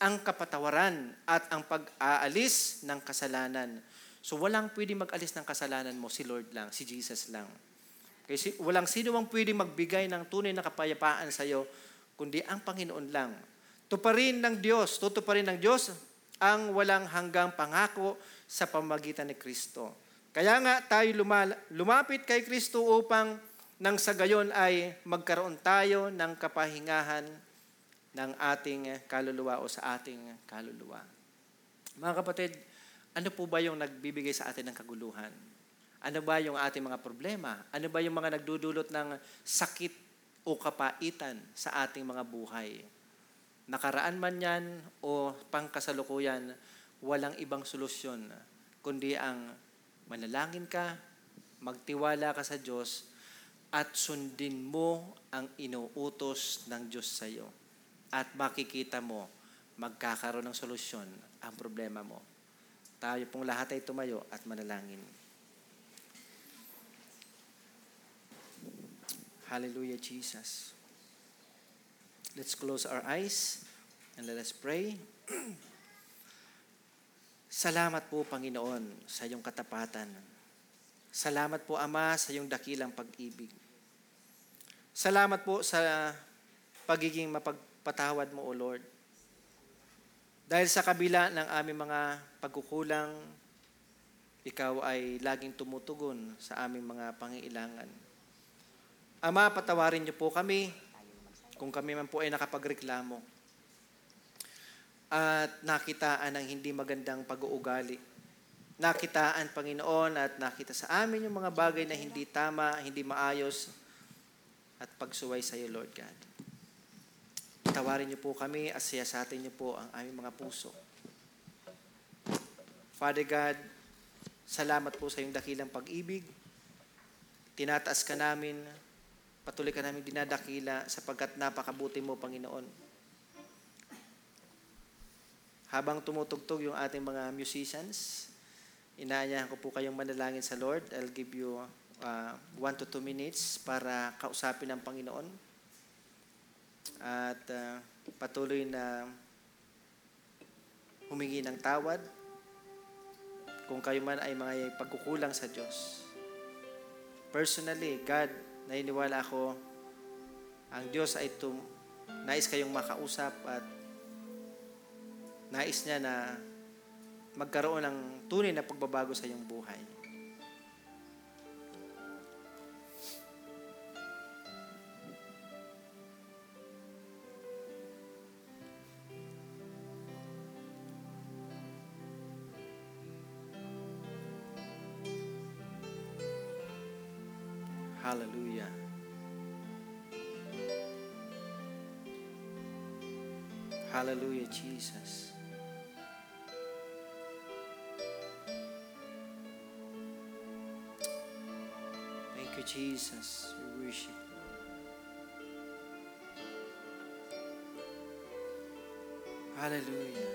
ang kapatawaran at ang pag-aalis ng kasalanan. So walang pwedeng mag-alis ng kasalanan mo, si Lord lang, si Jesus lang. Kasi walang sino mang pwedeng magbigay ng tunay na kapayapaan sa iyo, kundi ang Panginoon lang. Tuparin ng Diyos, tutuparin ng Diyos ang walang hanggang pangako sa pamagitan ni Kristo. Kaya nga tayo lumal- lumapit kay Kristo upang nang sa gayon ay magkaroon tayo ng kapahingahan ng ating kaluluwa o sa ating kaluluwa. Mga kapatid, ano po ba yung nagbibigay sa atin ng kaguluhan? Ano ba yung ating mga problema? Ano ba yung mga nagdudulot ng sakit o kapaitan sa ating mga buhay? Nakaraan man yan o pangkasalukuyan, walang ibang solusyon kundi ang manalangin ka, magtiwala ka sa Diyos, at sundin mo ang inuutos ng Diyos sa iyo. At makikita mo, magkakaroon ng solusyon ang problema mo. Tayo pong lahat ay tumayo at manalangin. Hallelujah, Jesus. Let's close our eyes and let us pray. <clears throat> Salamat po, Panginoon, sa iyong katapatan. Salamat po, Ama, sa iyong dakilang pag-ibig. Salamat po sa pagiging mapagpatawad mo, O Lord. Dahil sa kabila ng aming mga pagkukulang, ikaw ay laging tumutugon sa aming mga pangailangan. Ama, patawarin niyo po kami kung kami man po ay nakapagreklamo at nakitaan ng hindi magandang pag-uugali. Nakitaan, Panginoon, at nakita sa amin yung mga bagay na hindi tama, hindi maayos. at pagsuway sa iyo, Lord God. Tawarin niyo po kami at siyasatin niyo po ang aming mga puso. Father God, salamat po sa iyong dakilang pag-ibig. Tinataas ka namin, patuloy ka namin dinadakila sapagkat napakabuti mo, Panginoon. Habang tumutugtog yung ating mga musicians, inaanyahan ko po kayong manalangin sa Lord. I'll give you uh, one to two minutes para kausapin ang Panginoon. At uh, patuloy na humingi ng tawad kung kayo man ay mga pagkukulang sa Diyos. Personally, God, naniniwala ako, ang Diyos ay tum nais kayong makausap at nais niya na magkaroon ng tunay na pagbabago sa iyong buhay. You, Jesus. We worship you. Hallelujah.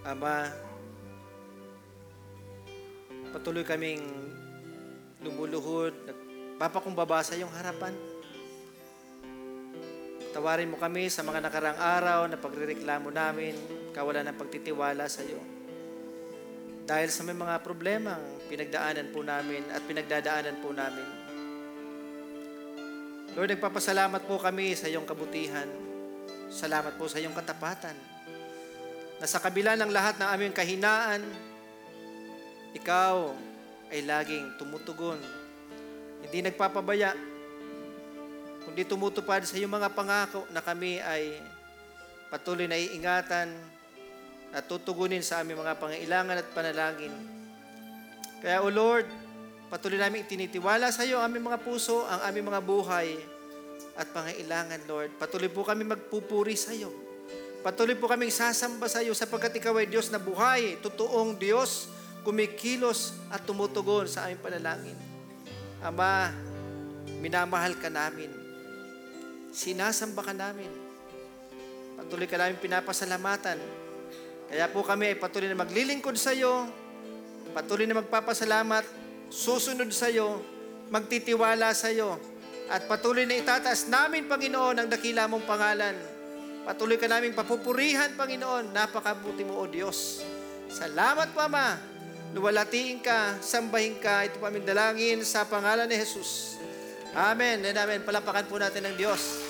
Ama, patuloy kaming lumuluhod, nagpapakumbaba sa iyong harapan. Tawarin mo kami sa mga nakarang araw na pagrereklamo namin, kawalan ng pagtitiwala sa iyo. Dahil sa may mga problemang pinagdaanan po namin at pinagdadaanan po namin. Lord, nagpapasalamat po kami sa iyong kabutihan. Salamat po sa iyong katapatan. Na sa kabila ng lahat ng aming kahinaan, ikaw ay laging tumutugon. Hindi nagpapabaya, kundi tumutupad sa iyong mga pangako na kami ay patuloy na iingatan at tutugunin sa aming mga pangailangan at panalangin. Kaya, O Lord, patuloy namin itinitiwala sa iyo ang aming mga puso, ang aming mga buhay at pangailangan, Lord. Patuloy po kami magpupuri sa iyo. Patuloy po kaming sasamba sa iyo sapagkat ikaw ay Diyos na buhay, totoong Diyos, kumikilos at tumutugon sa aming panalangin. Ama, minamahal ka namin. Sinasamba ka namin. Patuloy ka namin pinapasalamatan. Kaya po kami ay patuloy na maglilingkod sa iyo, patuloy na magpapasalamat, susunod sa iyo, magtitiwala sa iyo, at patuloy na itataas namin, Panginoon, ang dakila mong pangalan. Patuloy ka namin papupurihan, Panginoon. Napakabuti mo, O Diyos. Salamat po, Ama. Luwalatiin ka, sambahin ka. Ito po aming dalangin sa pangalan ni Jesus. Amen and amen. Palapakan po natin ng Diyos.